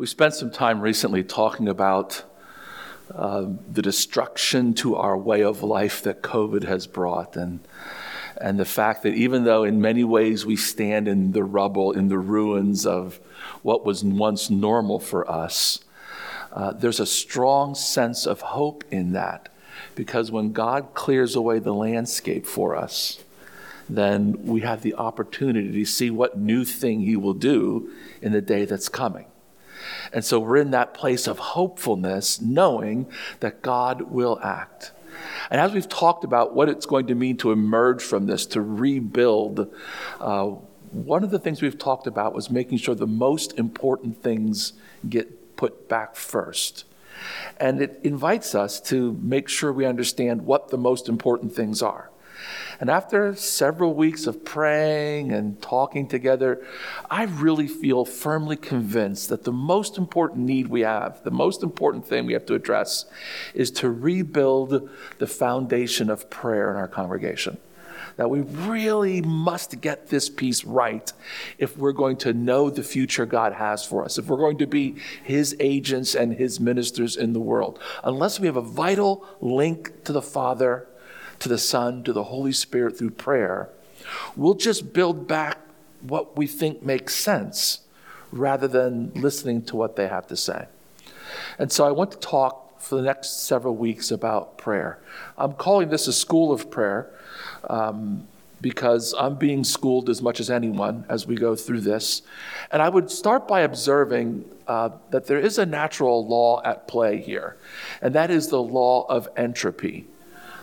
We spent some time recently talking about uh, the destruction to our way of life that COVID has brought, and and the fact that even though in many ways we stand in the rubble, in the ruins of what was once normal for us, uh, there's a strong sense of hope in that, because when God clears away the landscape for us, then we have the opportunity to see what new thing He will do in the day that's coming. And so we're in that place of hopefulness, knowing that God will act. And as we've talked about what it's going to mean to emerge from this, to rebuild, uh, one of the things we've talked about was making sure the most important things get put back first. And it invites us to make sure we understand what the most important things are. And after several weeks of praying and talking together, I really feel firmly convinced that the most important need we have, the most important thing we have to address, is to rebuild the foundation of prayer in our congregation that we really must get this piece right if we're going to know the future God has for us, if we're going to be His agents and His ministers in the world. Unless we have a vital link to the Father to the Son, to the Holy Spirit through prayer, we'll just build back what we think makes sense rather than listening to what they have to say. And so I want to talk for the next several weeks about prayer. I'm calling this a school of prayer um, because I'm being schooled as much as anyone as we go through this. And I would start by observing uh, that there is a natural law at play here, and that is the law of entropy.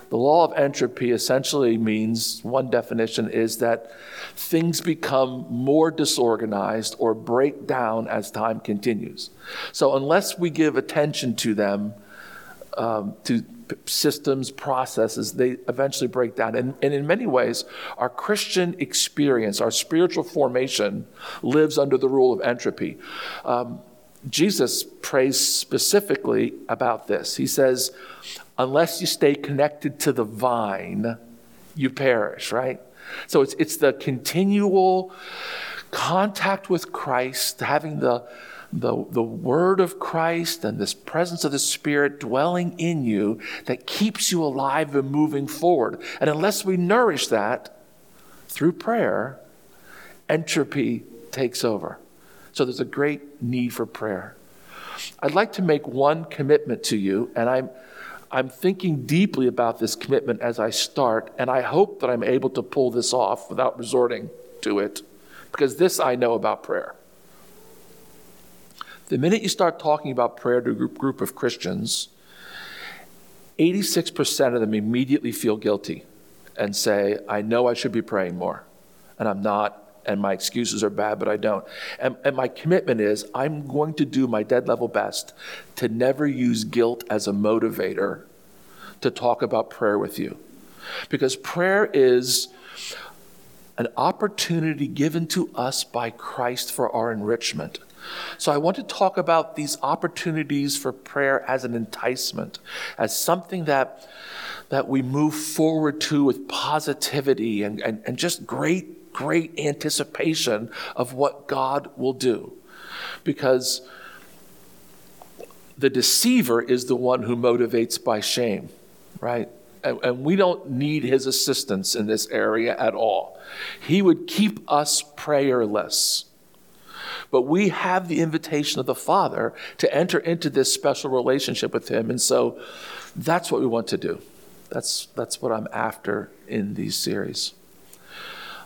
The law of entropy essentially means one definition is that things become more disorganized or break down as time continues. So, unless we give attention to them, um, to systems, processes, they eventually break down. And, and in many ways, our Christian experience, our spiritual formation, lives under the rule of entropy. Um, Jesus prays specifically about this. He says, unless you stay connected to the vine, you perish, right? So it's, it's the continual contact with Christ, having the, the, the word of Christ and this presence of the Spirit dwelling in you that keeps you alive and moving forward. And unless we nourish that through prayer, entropy takes over. So there's a great need for prayer. I'd like to make one commitment to you, and I'm I'm thinking deeply about this commitment as I start, and I hope that I'm able to pull this off without resorting to it, because this I know about prayer. The minute you start talking about prayer to a group, group of Christians, 86% of them immediately feel guilty and say, I know I should be praying more, and I'm not, and my excuses are bad, but I don't. And, and my commitment is I'm going to do my dead level best to never use guilt as a motivator to talk about prayer with you. Because prayer is an opportunity given to us by Christ for our enrichment. So I want to talk about these opportunities for prayer as an enticement, as something that, that we move forward to with positivity and, and, and just great great anticipation of what God will do. Because the deceiver is the one who motivates by shame, right? And, and, we don't need his assistance in this area at all. He would keep us prayerless. But we have the invitation of the Father to enter into this special relationship with him. And so that's what we want to do. That's, that's what I'm after in these series.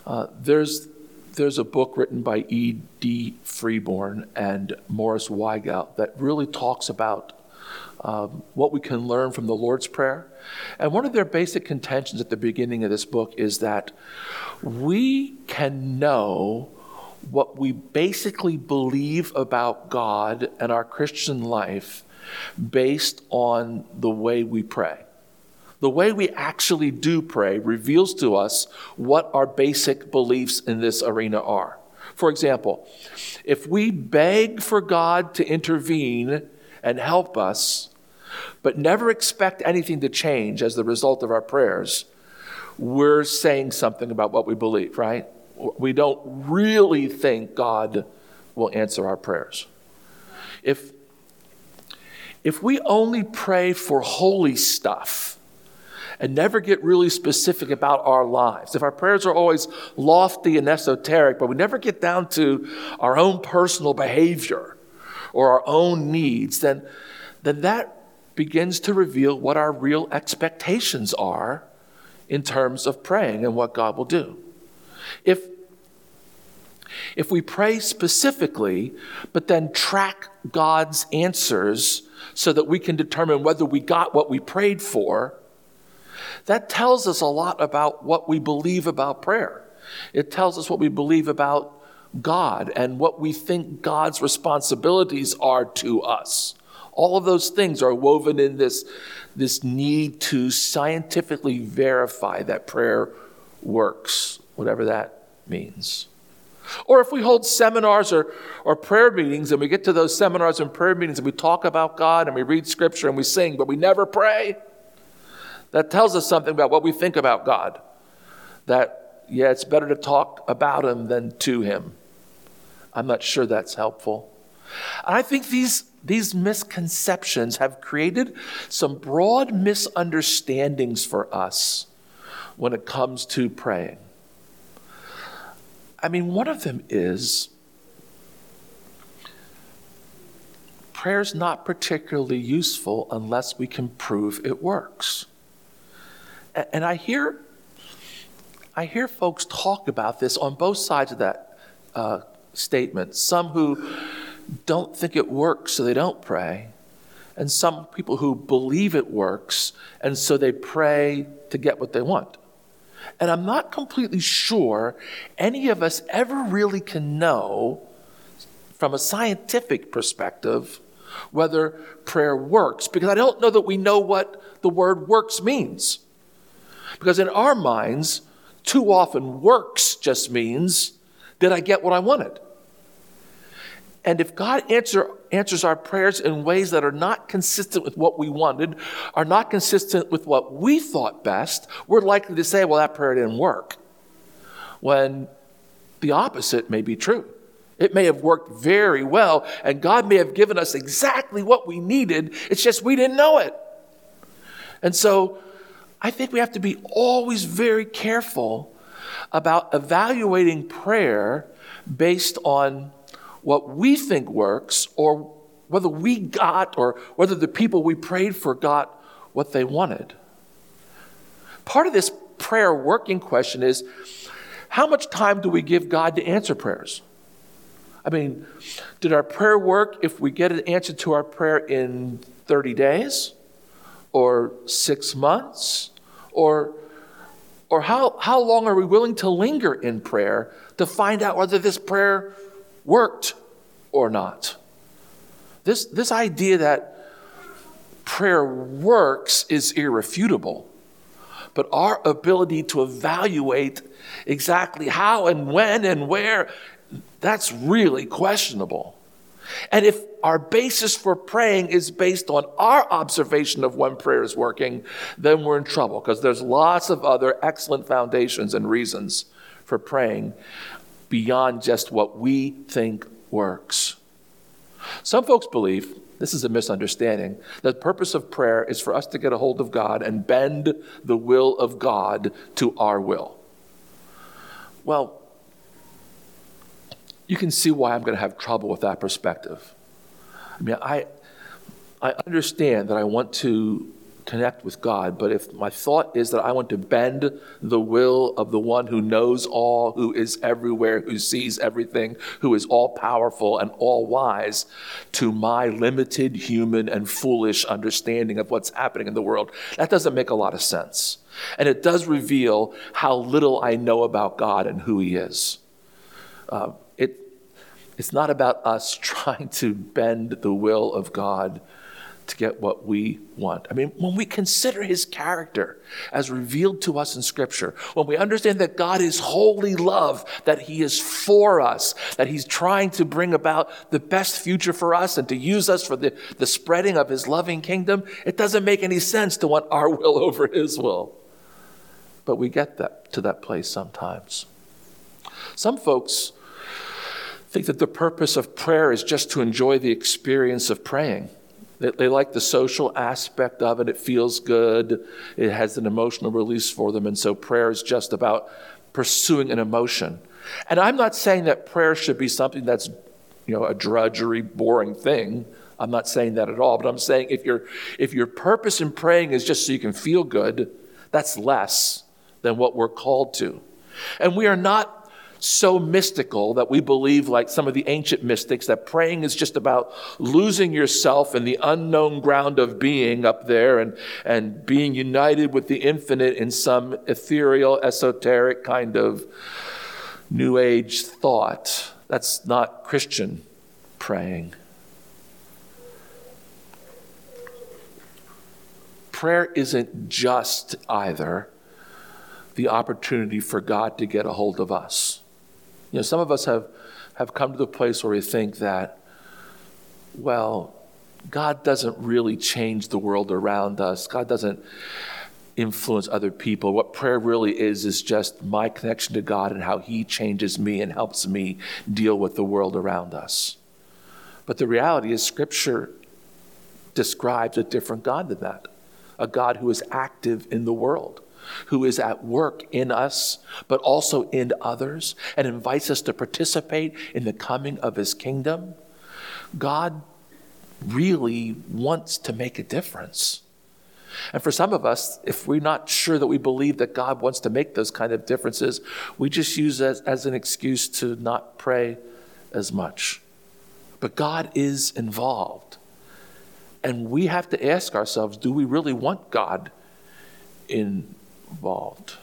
Uh, there's, there's a book written by E.D. Freeborn and Morris Weigelt that really talks about um, what we can learn from the Lord's Prayer. And one of their basic contentions at the beginning of this book is that we can know what we basically believe about God and our Christian life based on the way we pray the way we actually do pray reveals to us what our basic beliefs in this arena are. For example, if we beg for God to intervene and help us, but never expect anything to change as the result of our prayers, we're saying something about what we believe, right? We don't really think God will answer our prayers. If, if we only pray for holy stuff and never get really specific about our lives, if our prayers are always lofty and esoteric, but we never get down to our own personal behavior or our own needs, then, then that begins to reveal what our real expectations are in terms of praying and what God will do. If if we pray specifically, but then track God's answers so that we can determine whether we got what we prayed for, that tells us a lot about what we believe about prayer. It tells us what we believe about God and what we think God's responsibilities are to us. All of those things are woven in this, this need to scientifically verify that prayer works, whatever that means. Or if we hold seminars or, or prayer meetings and we get to those seminars and prayer meetings and we talk about God and we read scripture and we sing, but we never pray, that tells us something about what we think about God. That, yeah, it's better to talk about Him than to Him. I'm not sure that's helpful. And I think these, these misconceptions have created some broad misunderstandings for us when it comes to praying. I mean, one of them is prayer's not particularly useful unless we can prove it works. And I hear, I hear folks talk about this on both sides of that uh, statement. Some who don't think it works, so they don't pray, and some people who believe it works, and so they pray to get what they want. And I'm not completely sure any of us ever really can know from a scientific perspective whether prayer works, because I don't know that we know what the word works means. Because in our minds, too often works just means, did I get what I wanted? And if God answer, answers our prayers in ways that are not consistent with what we wanted, are not consistent with what we thought best, we're likely to say, well, that prayer didn't work. When the opposite may be true. It may have worked very well, and God may have given us exactly what we needed. It's just we didn't know it. And so I think we have to be always very careful about evaluating prayer based on what we think works or whether we got or whether the people we prayed for got what they wanted. Part of this prayer working question is how much time do we give God to answer prayers? I mean, did our prayer work if we get an answer to our prayer in 30 days or six months? Or, or how, how long are we willing to linger in prayer to find out whether this prayer worked or not. This, this idea that prayer works is irrefutable, but our ability to evaluate exactly how and when and where, that's really questionable. And if our basis for praying is based on our observation of when prayer is working, then we're in trouble because there's lots of other excellent foundations and reasons for praying beyond just what we think works. Some folks believe, this is a misunderstanding, that the purpose of prayer is for us to get a hold of God and bend the will of God to our will. Well, you can see why I'm going to have trouble with that perspective. I mean, I, I understand that I want to connect with God, but if my thought is that I want to bend the will of the one who knows all, who is everywhere, who sees everything, who is all powerful and all wise, to my limited human and foolish understanding of what's happening in the world, that doesn't make a lot of sense. And it does reveal how little I know about God and who He is. Uh, it, it's not about us trying to bend the will of God to get what we want. I mean, when we consider his character as revealed to us in Scripture, when we understand that God is holy love, that he is for us, that he's trying to bring about the best future for us and to use us for the, the spreading of his loving kingdom, it doesn't make any sense to want our will over his will. But we get that to that place sometimes. Some folks think that the purpose of prayer is just to enjoy the experience of praying. They, they, like the social aspect of it. It feels good. It has an emotional release for them. And so prayer is just about pursuing an emotion. And I'm not saying that prayer should be something that's, you know, a drudgery, boring thing. I'm not saying that at all. But I'm saying if, your if your purpose in praying is just so you can feel good, that's less than what we're called to. And we are not so mystical that we believe, like some of the ancient mystics, that praying is just about losing yourself in the unknown ground of being up there and, and being united with the infinite in some ethereal, esoteric kind of New Age thought. That's not Christian praying. Prayer isn't just either the opportunity for God to get a hold of us. You know, some of us have, have come to the place where we think that, well, God doesn't really change the world around us. God doesn't influence other people. What prayer really is, is just my connection to God and how He changes me and helps me deal with the world around us. But the reality is, Scripture describes a different God than that a God who is active in the world who is at work in us, but also in others, and invites us to participate in the coming of his kingdom, God really wants to make a difference. And for some of us, if we're not sure that we believe that God wants to make those kind of differences, we just use it as, as an excuse to not pray as much. But God is involved. And we have to ask ourselves do we really want God in involved.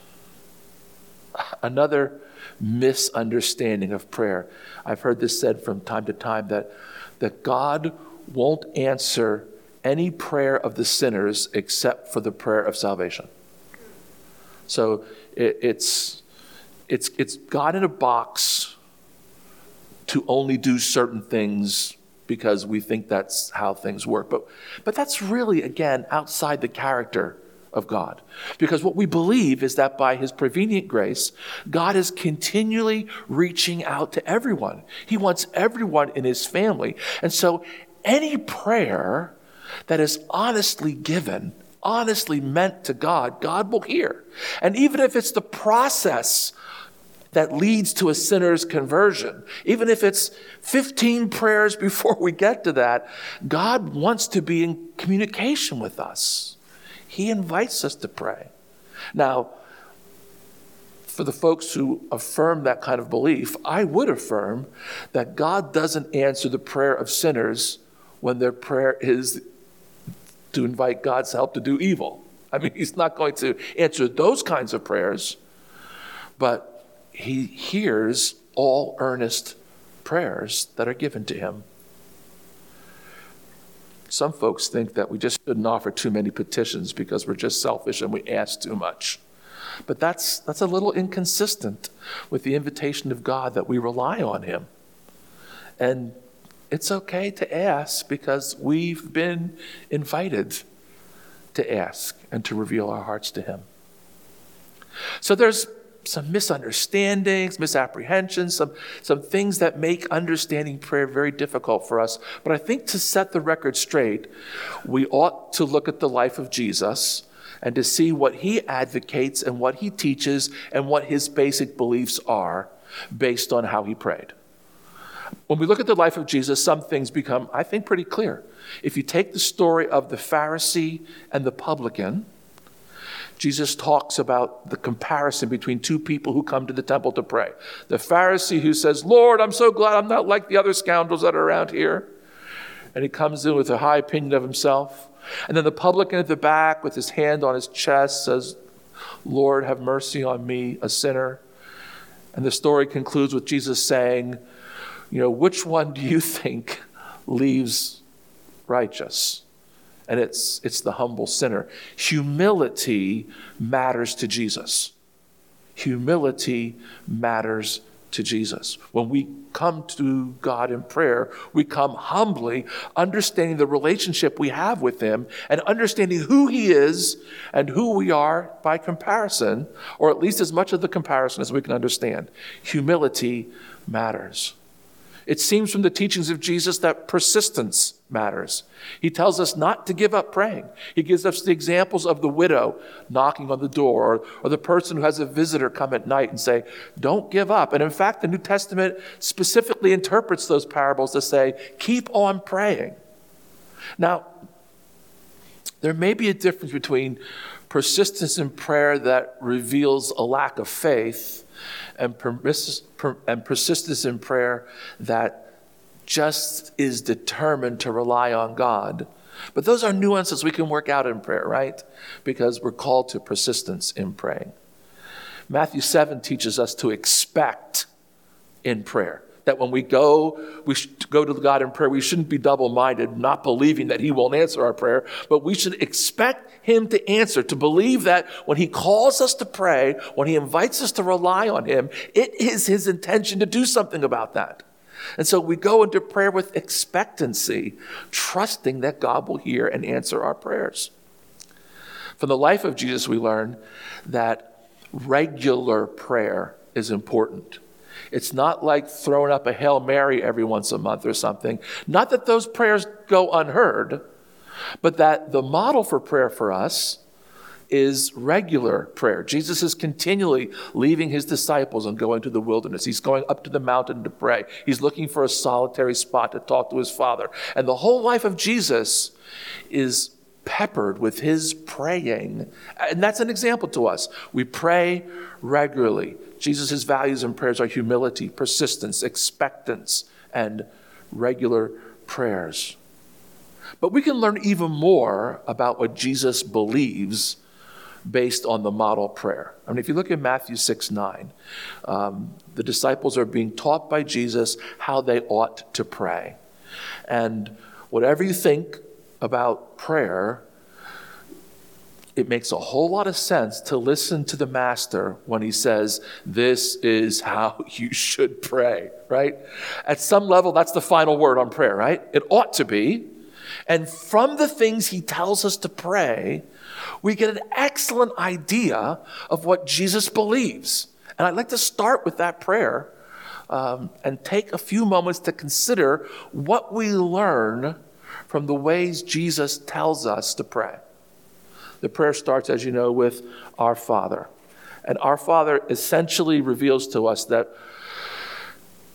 Another misunderstanding of prayer. I've heard this said from time to time that, that God won't answer any prayer of the sinners except for the prayer of salvation. So it, it's, it's, it's God in a box to only do certain things because we think that's how things work. But, but that's really, again, outside the character of God. Because what we believe is that by His prevenient grace, God is continually reaching out to everyone. He wants everyone in His family. And so any prayer that is honestly given, honestly meant to God, God will hear. And even if it's the process that leads to a sinner's conversion. Even if it's 15 prayers before we get to that, God wants to be in communication with us. He invites us to pray. Now, for the folks who affirm that kind of belief, I would affirm that God doesn't answer the prayer of sinners when their prayer is to invite God's help to do evil. I mean, He's not going to answer those kinds of prayers, but He hears all earnest prayers that are given to Him. Some folks think that we just shouldn't offer too many petitions because we're just selfish and we ask too much. But that's, that's a little inconsistent with the invitation of God that we rely on Him. And it's okay to ask because we've been invited to ask and to reveal our hearts to Him. So there's some misunderstandings, misapprehensions, some, some things that make understanding prayer very difficult for us. But I think to set the record straight, we ought to look at the life of Jesus and to see what he advocates and what he teaches and what his basic beliefs are based on how he prayed. When we look at the life of Jesus, some things become, I think, pretty clear. If you take the story of the Pharisee and the publican, Jesus talks about the comparison between two people who come to the temple to pray. The Pharisee who says, Lord, I'm so glad I'm not like the other scoundrels that are around here. And he comes in with a high opinion of himself. And then the publican at the back, with his hand on his chest, says, Lord, have mercy on me, a sinner. And the story concludes with Jesus saying, You know, which one do you think leaves righteous? And it's, it's the humble sinner. Humility matters to Jesus. Humility matters to Jesus. When we come to God in prayer, we come humbly, understanding the relationship we have with Him and understanding who He is and who we are by comparison, or at least as much of the comparison as we can understand. Humility matters. It seems from the teachings of Jesus that persistence matters. He tells us not to give up praying. He gives us the examples of the widow knocking on the door or, or the person who has a visitor come at night and say, Don't give up. And in fact, the New Testament specifically interprets those parables to say, Keep on praying. Now, there may be a difference between persistence in prayer that reveals a lack of faith and, persist, and persistence in prayer that just is determined to rely on God. But those are nuances we can work out in prayer, right? Because we're called to persistence in praying. Matthew 7 teaches us to expect in prayer. That when we go, we go to God in prayer, we shouldn't be double minded, not believing that He won't answer our prayer, but we should expect Him to answer, to believe that when He calls us to pray, when He invites us to rely on Him, it is His intention to do something about that. And so we go into prayer with expectancy, trusting that God will hear and answer our prayers. From the life of Jesus, we learn that regular prayer is important. It's not like throwing up a Hail Mary every once a month or something. Not that those prayers go unheard, but that the model for prayer for us is regular prayer. Jesus is continually leaving his disciples and going to the wilderness. He's going up to the mountain to pray. He's looking for a solitary spot to talk to his Father. And the whole life of Jesus is peppered with his praying. And that's an example to us. We pray regularly. Jesus' values and prayers are humility, persistence, expectance, and regular prayers. But we can learn even more about what Jesus believes based on the model prayer. I mean, if you look at Matthew 6 9, um, the disciples are being taught by Jesus how they ought to pray. And whatever you think about prayer, it makes a whole lot of sense to listen to the master when he says, This is how you should pray, right? At some level, that's the final word on prayer, right? It ought to be. And from the things he tells us to pray, we get an excellent idea of what Jesus believes. And I'd like to start with that prayer um, and take a few moments to consider what we learn from the ways Jesus tells us to pray. The prayer starts, as you know, with Our Father. And Our Father essentially reveals to us that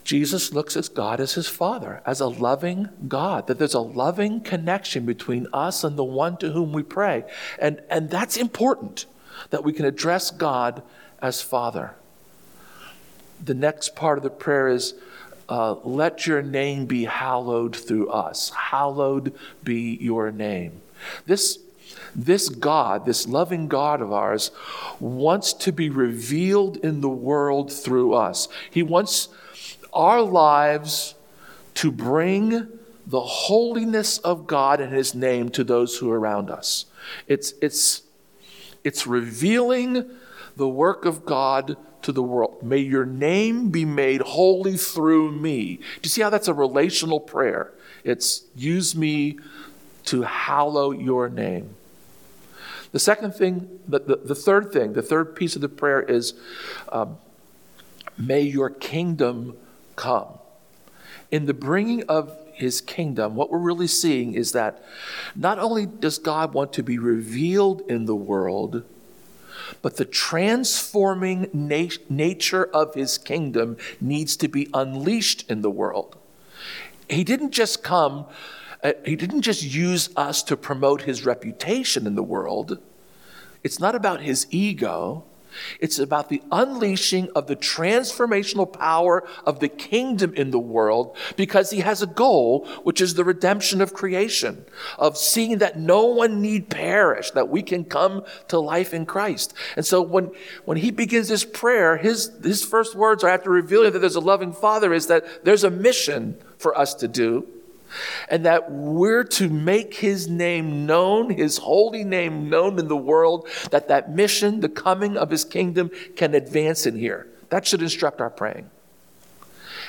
Jesus looks at God as his Father, as a loving God, that there's a loving connection between us and the one to whom we pray. And, and that's important, that we can address God as Father. The next part of the prayer is uh, let your name be hallowed through us. Hallowed be your name. This, this God, this loving God of ours, wants to be revealed in the world through us. He wants our lives to bring the holiness of God and His name to those who are around us. It's, it's, it's revealing the work of God to the world. May your name be made holy through me. Do you see how that's a relational prayer? It's use me to hallow your name. The second thing, the, the, the third thing, the third piece of the prayer is um, may your kingdom come. In the bringing of his kingdom, what we're really seeing is that not only does God want to be revealed in the world, but the transforming nat- nature of his kingdom needs to be unleashed in the world. He didn't just come, Uh, he didn't just use us to promote his reputation in the world. It's not about his ego. It's about the unleashing of the transformational power of the kingdom in the world because he has a goal, which is the redemption of creation, of seeing that no one need perish, that we can come to life in Christ. And so when, when he begins this prayer, his, his first words are after revealing that there's a loving father is that there's a mission for us to do and that we're to make his name known, his holy name known in the world, that that mission, the coming of his kingdom, can advance in here. That should instruct our praying.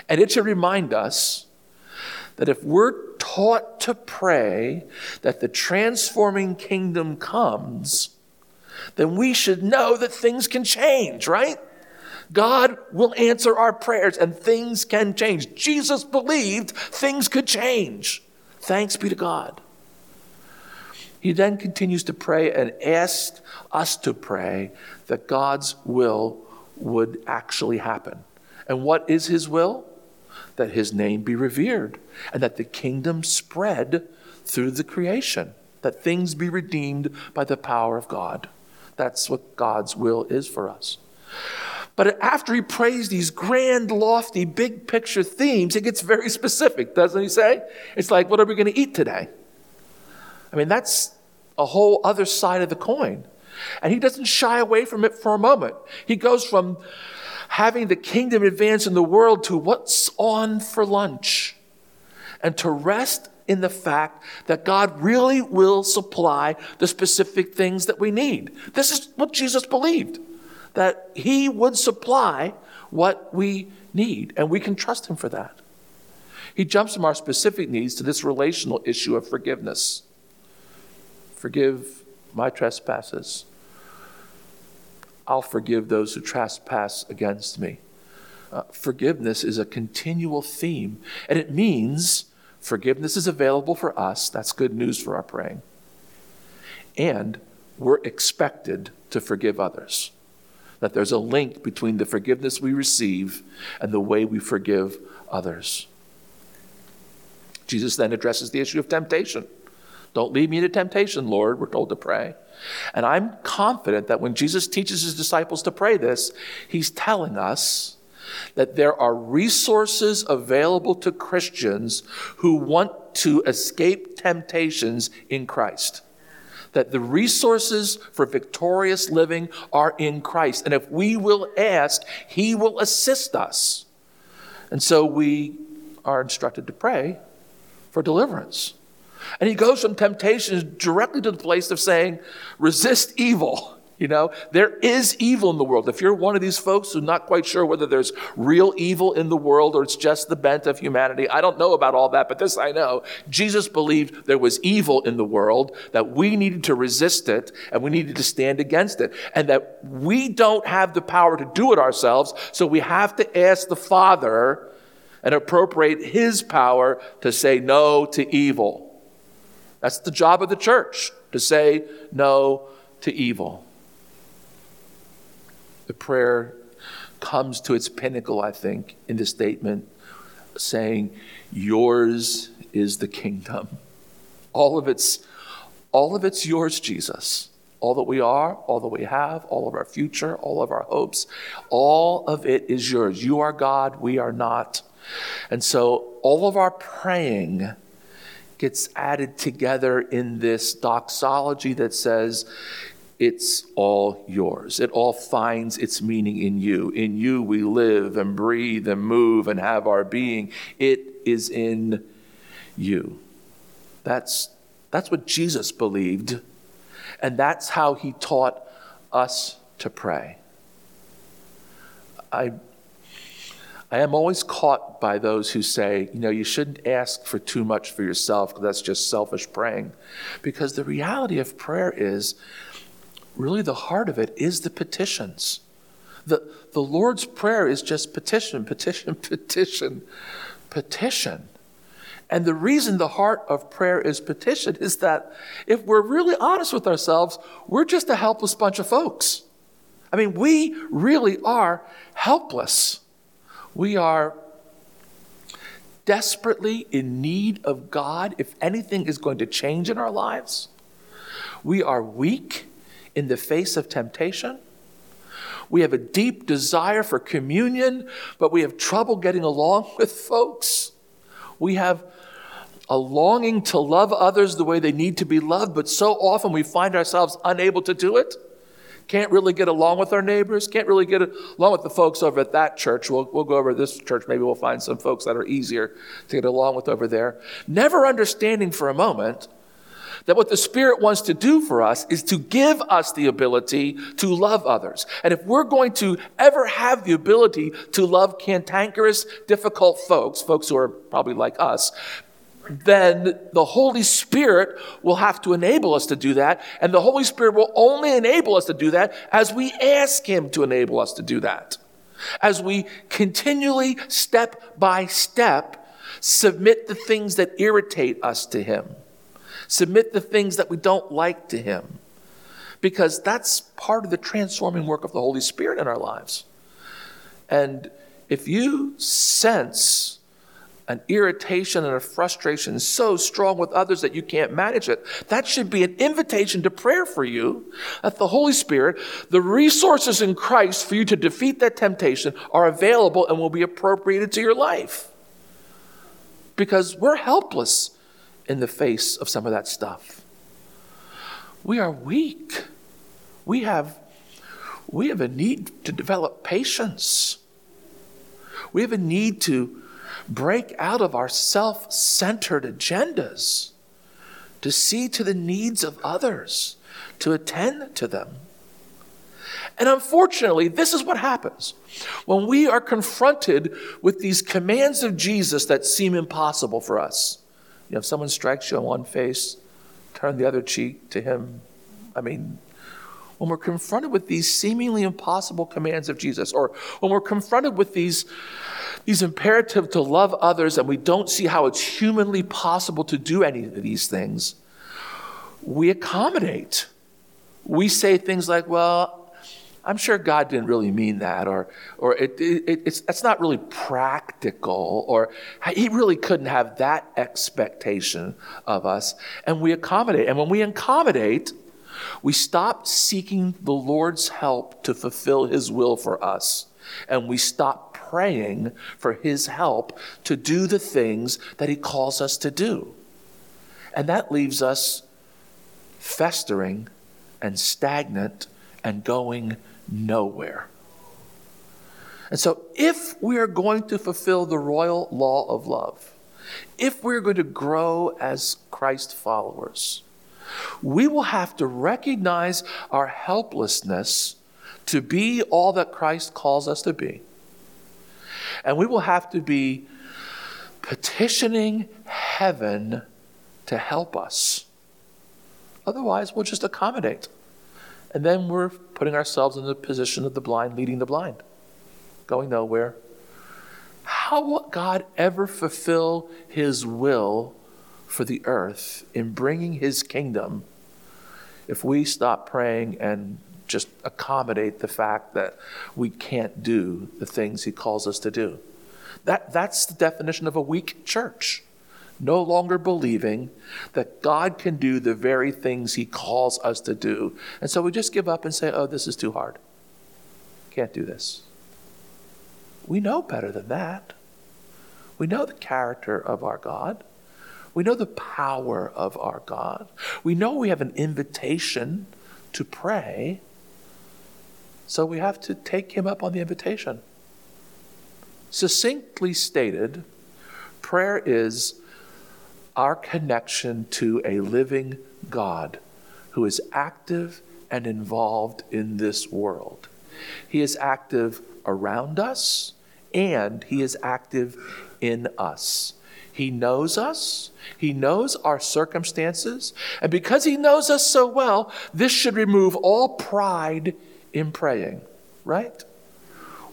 And it should remind us that if we're taught to pray that the transforming kingdom comes, then we should know that things can change, right? God will answer our prayers and things can change. Jesus believed things could change. Thanks be to God. He then continues to pray and asks us to pray that God's will would actually happen. And what is his will? That his name be revered and that the kingdom spread through the creation, that things be redeemed by the power of God. That's what God's will is for us. But after he prays these grand, lofty, big picture themes, it gets very specific, doesn't he say? It's like, what are we going to eat today? I mean, that's a whole other side of the coin. And he doesn't shy away from it for a moment. He goes from having the kingdom advance in the world to what's on for lunch and to rest in the fact that God really will supply the specific things that we need. This is what Jesus believed that He would supply what we need, and we can trust Him for that. He jumps from our specific needs to this relational issue of forgiveness. Forgive my trespasses. I'll forgive those who trespass against me. Uh, forgiveness is a continual theme, and it means forgiveness is available for us. That's good news for our praying. And we're expected to forgive others that there's a link between the forgiveness we receive and the way we forgive others. Jesus then addresses the issue of temptation. Don't lead me into temptation, Lord, we're told to pray. And I'm confident that when Jesus teaches his disciples to pray this, he's telling us that there are resources available to Christians who want to escape temptations in Christ that the resources for victorious living are in Christ. And if we will ask, He will assist us. And so we are instructed to pray for deliverance. And he goes from temptations directly to the place of saying, resist evil. You know, there is evil in the world. If you're one of these folks who's not quite sure whether there's real evil in the world or it's just the bent of humanity, I don't know about all that, but this I know. Jesus believed there was evil in the world, that we needed to resist it and we needed to stand against it, and that we don't have the power to do it ourselves, so we have to ask the Father and appropriate His power to say no to evil. That's the job of the church, to say no to evil the prayer comes to its pinnacle, I think, in the statement saying, Yours is the kingdom. All of it's all of it's yours, Jesus. All that we are, all that we have, all of our future, all of our hopes, all of it is yours. You are God, we are not. And so all of our praying gets added together in this doxology that says, it's all yours. It all finds its meaning in you. In you we live and breathe and move and have our being. It is in you. That's, that's what Jesus believed, and that's how he taught us to pray. I, I am always caught by those who say, you know, you shouldn't ask for too much for yourself because that's just selfish praying. Because the reality of prayer is really the heart of it is the petitions. The, the Lord's Prayer is just petition, petition, petition, petition. And the reason the heart of prayer is petition is that if we're really honest with ourselves, we're just a helpless bunch of folks. I mean, we really are helpless. We are desperately in need of God if anything is going to change in our lives. We are weak in the face of temptation. We have a deep desire for communion, but we have trouble getting along with folks. We have a longing to love others the way they need to be loved, but so often we find ourselves unable to do it. Can't really get along with our neighbors, can't really get along with the folks over at that church. We'll, we'll go over this church, maybe we'll find some folks that are easier to get along with over there. Never understanding for a moment that what the Spirit wants to do for us is to give us the ability to love others. And if we're going to ever have the ability to love cantankerous, difficult folks, folks who are probably like us, then the Holy Spirit will have to enable us to do that. And the Holy Spirit will only enable us to do that as we ask Him to enable us to do that. as we continually, step by step, submit the things that irritate us to Him, submit the things that we don't like to Him, because that's part of the transforming work of the Holy Spirit in our lives. And if you sense an irritation and a frustration so strong with others that you can't manage it, that should be an invitation to prayer for you that the Holy Spirit, the resources in Christ for you to defeat that temptation are available and will be appropriated to your life. Because we're helpless in the face of some of that stuff. We are weak. We have, we have a need to develop patience. We have a need to break out of our self centered agendas, to see to the needs of others, to attend to them. And unfortunately, this is what happens when we are confronted with these commands of Jesus that seem impossible for us. You know, if someone strikes you on one face, turn the other cheek to him. I mean, when we're confronted with these seemingly impossible commands of Jesus, or when we're confronted with these these imperative to love others, and we don't see how it's humanly possible to do any of these things. We accommodate. We say things like, well, I'm sure God didn't really mean that, or, or it, it, it's, that's not really practical, or He really couldn't have that expectation of us. And we accommodate. And when we accommodate, we stop seeking the Lord's help to fulfill His will for us, and we stop praying for His help to do the things that He calls us to do. And that leaves us festering and stagnant and going nowhere. And so, if we are going to fulfill the royal law of love, if we're going to grow as Christ followers, we will have to recognize our helplessness to be all that Christ calls us to be. And we will have to be petitioning heaven to help us. Otherwise, we'll just accommodate. And then we're putting ourselves in the position of the blind leading the blind, going nowhere. How will God ever fulfill his will for the earth in bringing his kingdom if we stop praying and just accommodate the fact that we can't do the things he calls us to do. That, that's the definition of a weak church. No longer believing that God can do the very things he calls us to do. And so we just give up and say, oh, this is too hard. Can't do this. We know better than that. We know the character of our God. We know the power of our God. We know we have an invitation to pray. So we have to take him up on the invitation. Succinctly stated, prayer is our connection to a living God who is active and involved in this world. He is active around us and he is active in us. He knows us, He knows our circumstances, and because He knows us so well, this should remove all pride in praying, right?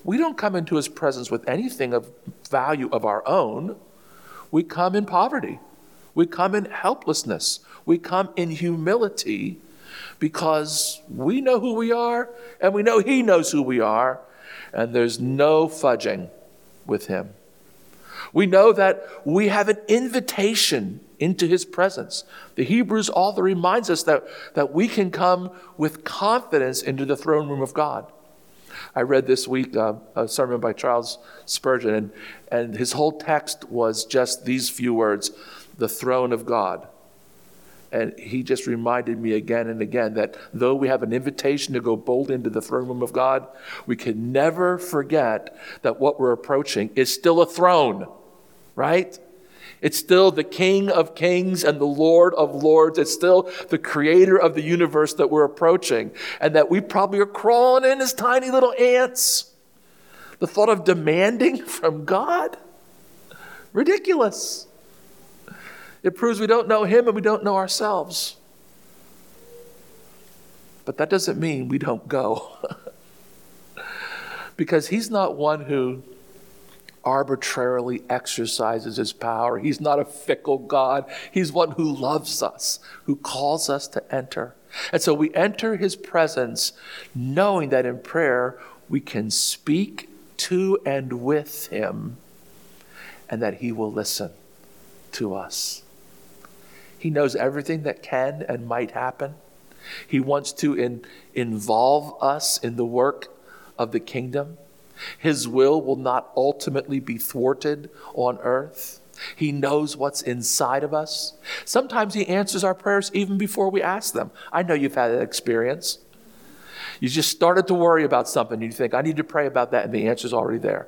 We don't come into his presence with anything of value of our own. We come in poverty. We come in helplessness. We come in humility because we know who we are and we know he knows who we are, and there's no fudging with him. We know that we have an invitation into his presence. The Hebrews author reminds us that, that we can come with confidence into the throne room of God. I read this week uh, a sermon by Charles Spurgeon, and, and his whole text was just these few words the throne of God. And he just reminded me again and again that though we have an invitation to go bold into the throne room of God, we can never forget that what we're approaching is still a throne, right? It's still the King of Kings and the Lord of Lords. It's still the creator of the universe that we're approaching, and that we probably are crawling in as tiny little ants. The thought of demanding from God? Ridiculous. It proves we don't know Him and we don't know ourselves. But that doesn't mean we don't go. Because he's not one who arbitrarily exercises his power. He's not a fickle God. He's one who loves us, who calls us to enter. And so we enter his presence knowing that in prayer we can speak to and with him and that he will listen to us. He knows everything that can and might happen. He wants to in, involve us in the work of the kingdom. His will will not ultimately be thwarted on earth. He knows what's inside of us. Sometimes He answers our prayers even before we ask them. I know you've had that experience. You just started to worry about something, and you think, I need to pray about that, and the answer's already there.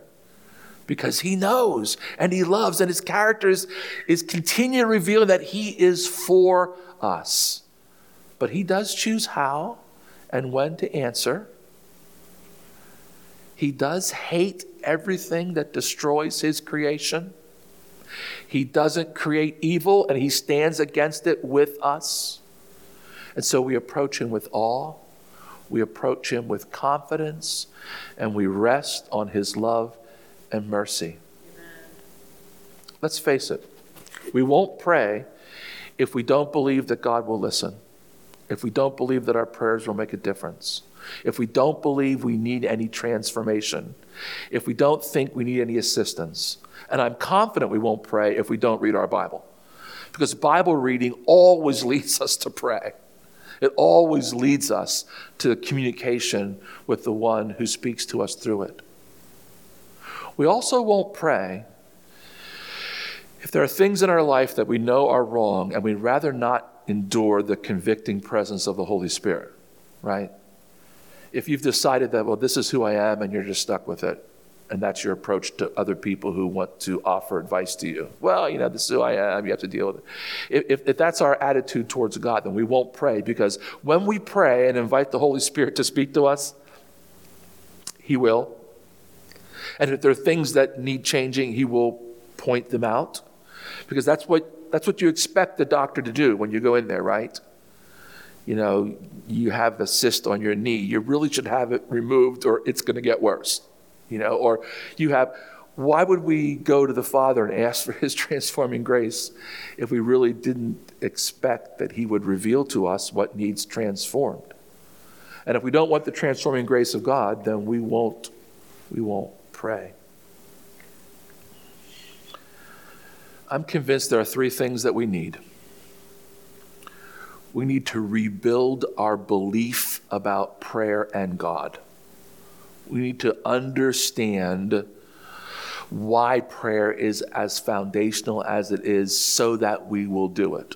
Because He knows and He loves, and His character is, is continually revealing that He is for us. But He does choose how and when to answer. He does hate everything that destroys his creation. He doesn't create evil and he stands against it with us. And so we approach him with awe, we approach him with confidence, and we rest on his love and mercy. Let's face it, we won't pray if we don't believe that God will listen, if we don't believe that our prayers will make a difference if we don't believe we need any transformation, if we don't think we need any assistance. And I'm confident we won't pray if we don't read our Bible. Because Bible reading always leads us to pray. It always leads us to communication with the one who speaks to us through it. We also won't pray if there are things in our life that we know are wrong and we'd rather not endure the convicting presence of the Holy Spirit, right? if you've decided that, well, this is who I am and you're just stuck with it, and that's your approach to other people who want to offer advice to you, well, you know, this is who I am, you have to deal with it. If, if, if that's our attitude towards God, then we won't pray because when we pray and invite the Holy Spirit to speak to us, He will. And if there are things that need changing, He will point them out because that's what, that's what you expect the doctor to do when you go in there, right? you know, you have a cyst on your knee. You really should have it removed or it's going to get worse. You know, or you have, why would we go to the Father and ask for His transforming grace if we really didn't expect that He would reveal to us what needs transformed? And if we don't want the transforming grace of God, then we won't, we won't pray. I'm convinced there are three things that we need we need to rebuild our belief about prayer and God. We need to understand why prayer is as foundational as it is so that we will do it.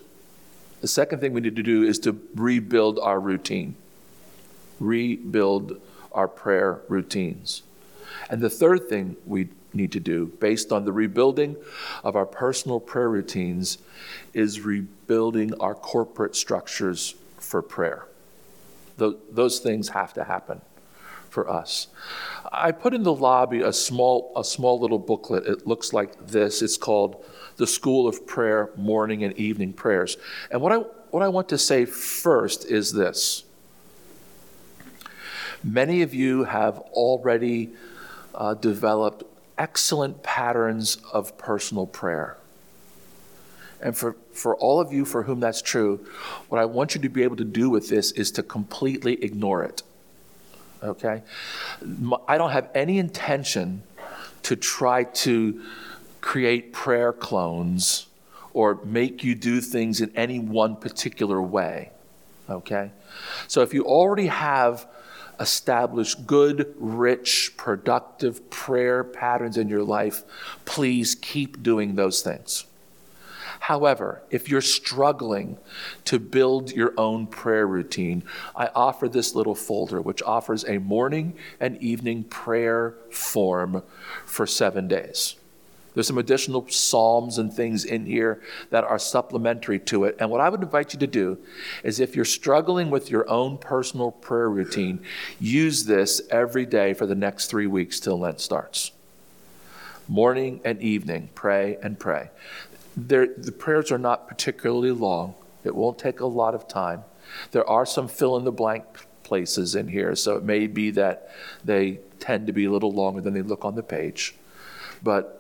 The second thing we need to do is to rebuild our routine, rebuild our prayer routines. And the third thing we need to do, based on the rebuilding of our personal prayer routines, is rebuilding our corporate structures for prayer. Those things have to happen for us. I put in the lobby a small, a small little booklet. It looks like this. It's called The School of Prayer Morning and Evening Prayers. And what I, what I want to say first is this many of you have already uh, developed excellent patterns of personal prayer. And for, for all of you for whom that's true, what I want you to be able to do with this is to completely ignore it. Okay? I don't have any intention to try to create prayer clones or make you do things in any one particular way. Okay? So if you already have establish good, rich, productive prayer patterns in your life, please keep doing those things. However, if you're struggling to build your own prayer routine, I offer this little folder which offers a morning and evening prayer form for seven days. There's some additional psalms and things in here that are supplementary to it. And what I would invite you to do is if you're struggling with your own personal prayer routine, use this every day for the next three weeks till Lent starts. Morning and evening, pray and pray. There, the prayers are not particularly long, it won't take a lot of time. There are some fill in the blank places in here, so it may be that they tend to be a little longer than they look on the page. But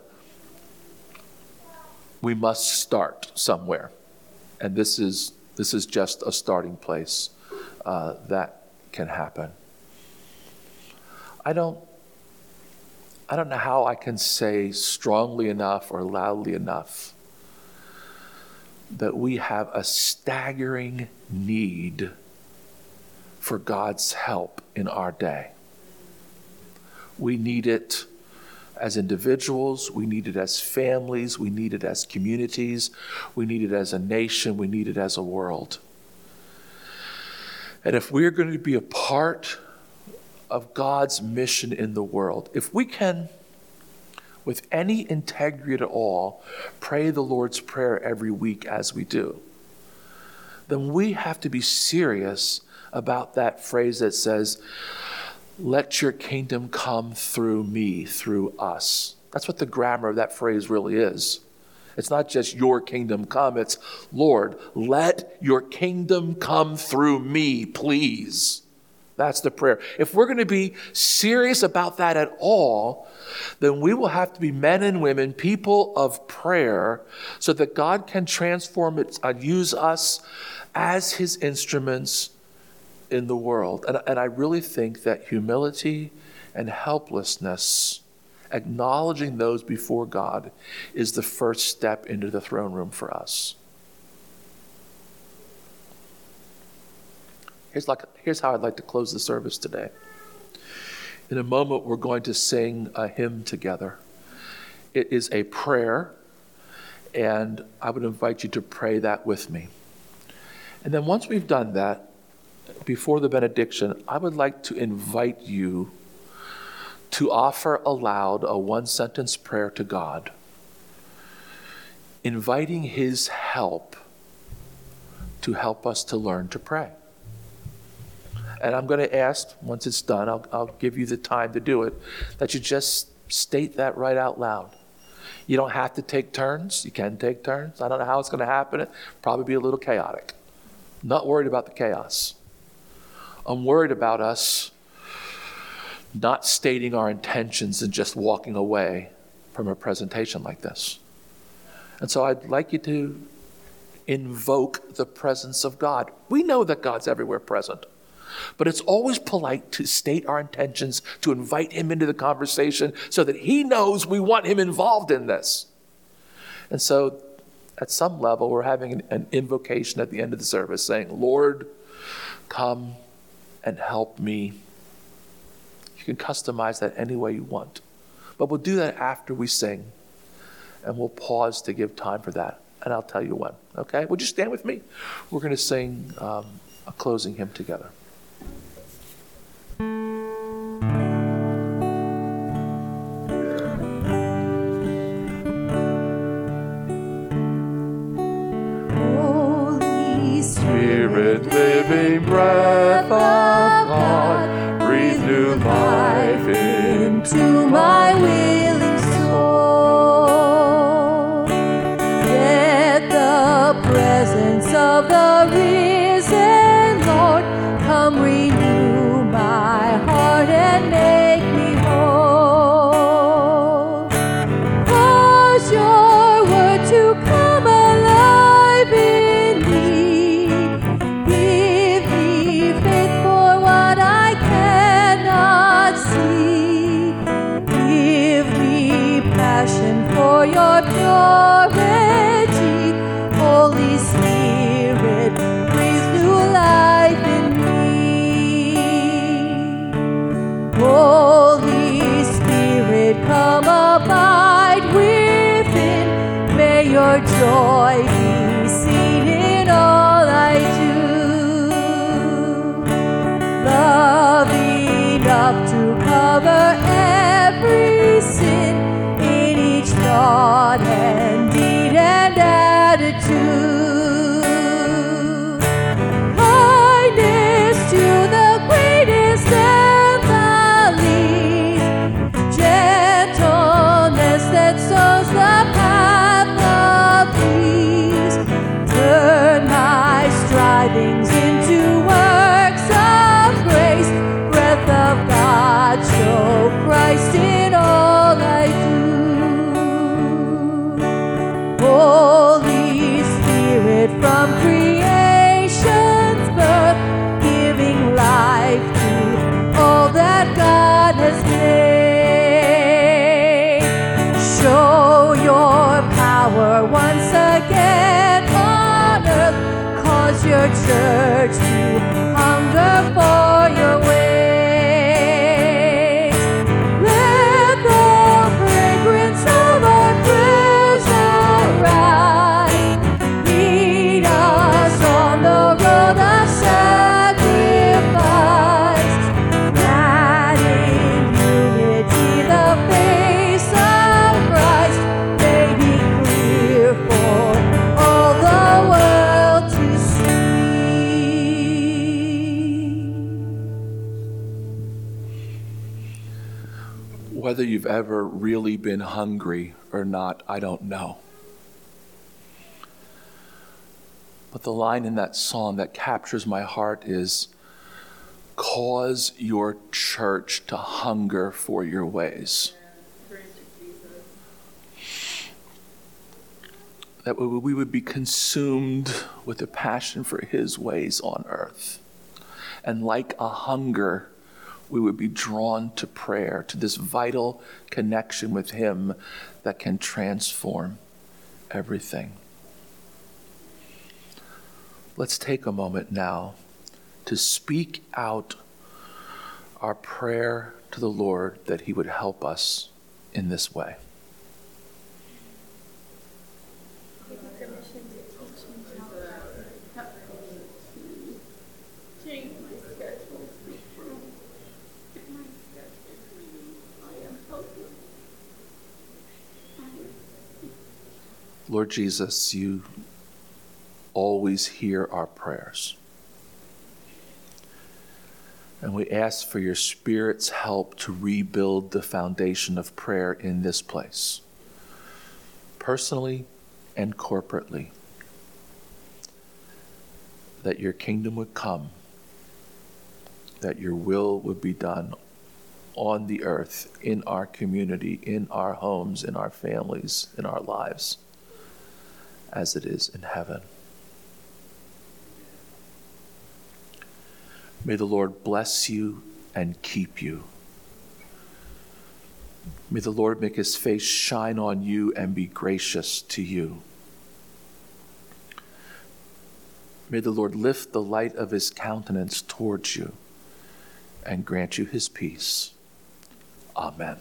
we must start somewhere. And this is, this is just a starting place uh, that can happen. I don't, I don't know how I can say strongly enough or loudly enough that we have a staggering need for God's help in our day. We need it as individuals, we need it as families, we need it as communities, we need it as a nation, we need it as a world. And if we're going to be a part of God's mission in the world, if we can, with any integrity at all, pray the Lord's Prayer every week as we do, then we have to be serious about that phrase that says, let your kingdom come through me, through us. That's what the grammar of that phrase really is. It's not just your kingdom come, it's Lord, let your kingdom come through me, please. That's the prayer. If we're going to be serious about that at all, then we will have to be men and women, people of prayer, so that God can transform it and uh, use us as his instruments in the world. And, and I really think that humility and helplessness, acknowledging those before God, is the first step into the throne room for us. Here's, like, here's how I'd like to close the service today. In a moment, we're going to sing a hymn together. It is a prayer, and I would invite you to pray that with me. And then once we've done that, before the benediction, I would like to invite you to offer aloud a one sentence prayer to God, inviting His help to help us to learn to pray. And I'm going to ask, once it's done, I'll, I'll give you the time to do it, that you just state that right out loud. You don't have to take turns. You can take turns. I don't know how it's going to happen. It'll probably be a little chaotic. not worried about the chaos. I'm worried about us not stating our intentions and just walking away from a presentation like this. And so I'd like you to invoke the presence of God. We know that God's everywhere present. But it's always polite to state our intentions, to invite him into the conversation so that he knows we want him involved in this. And so, at some level, we're having an, invocation at the end of the service saying, Lord, come and help me. You can customize that any way you want. But we'll do that after we sing. And we'll pause to give time for that. And I'll tell you when. Okay? Would you stand with me? We're going to sing um, a closing hymn together. Spirit, living breath of God, breathe new life into my willing your purity. Holy Spirit, new life in me. Holy Spirit, come abide within. May your joy be seen in all I do. Love enough to cover every sin thought and deed and attitude. Kindness to the greatest and the least, gentleness that the path of peace. Turn my strivings into works of grace, breath of God, show Christ. Holy Spirit from creation's birth, giving life to all that God has made. Show your power once again on earth, cause your church to hunger for your way. Really been hungry or not, I don't know. But the line in that song that captures my heart is cause your church to hunger for your ways. That we would be consumed with a passion for his ways on earth. And like a hunger, we would be drawn to prayer, to this vital connection with him that can transform everything. Let's take a moment now to speak out our prayer to the Lord that He would help us in this way. change my schedule. If my schedule free, I am helpless. Lord Jesus, you always hear our prayers. And we ask for your Spirit's help to rebuild the foundation of prayer in this place, personally and corporately. That your kingdom would come, that your will would be done on the earth, in our community, in our homes, in our families, in our lives, as it is in heaven. May the Lord bless you and keep you. May the Lord make his face shine on you and be gracious to you. May the Lord lift the light of his countenance towards you and grant you his peace. Amen.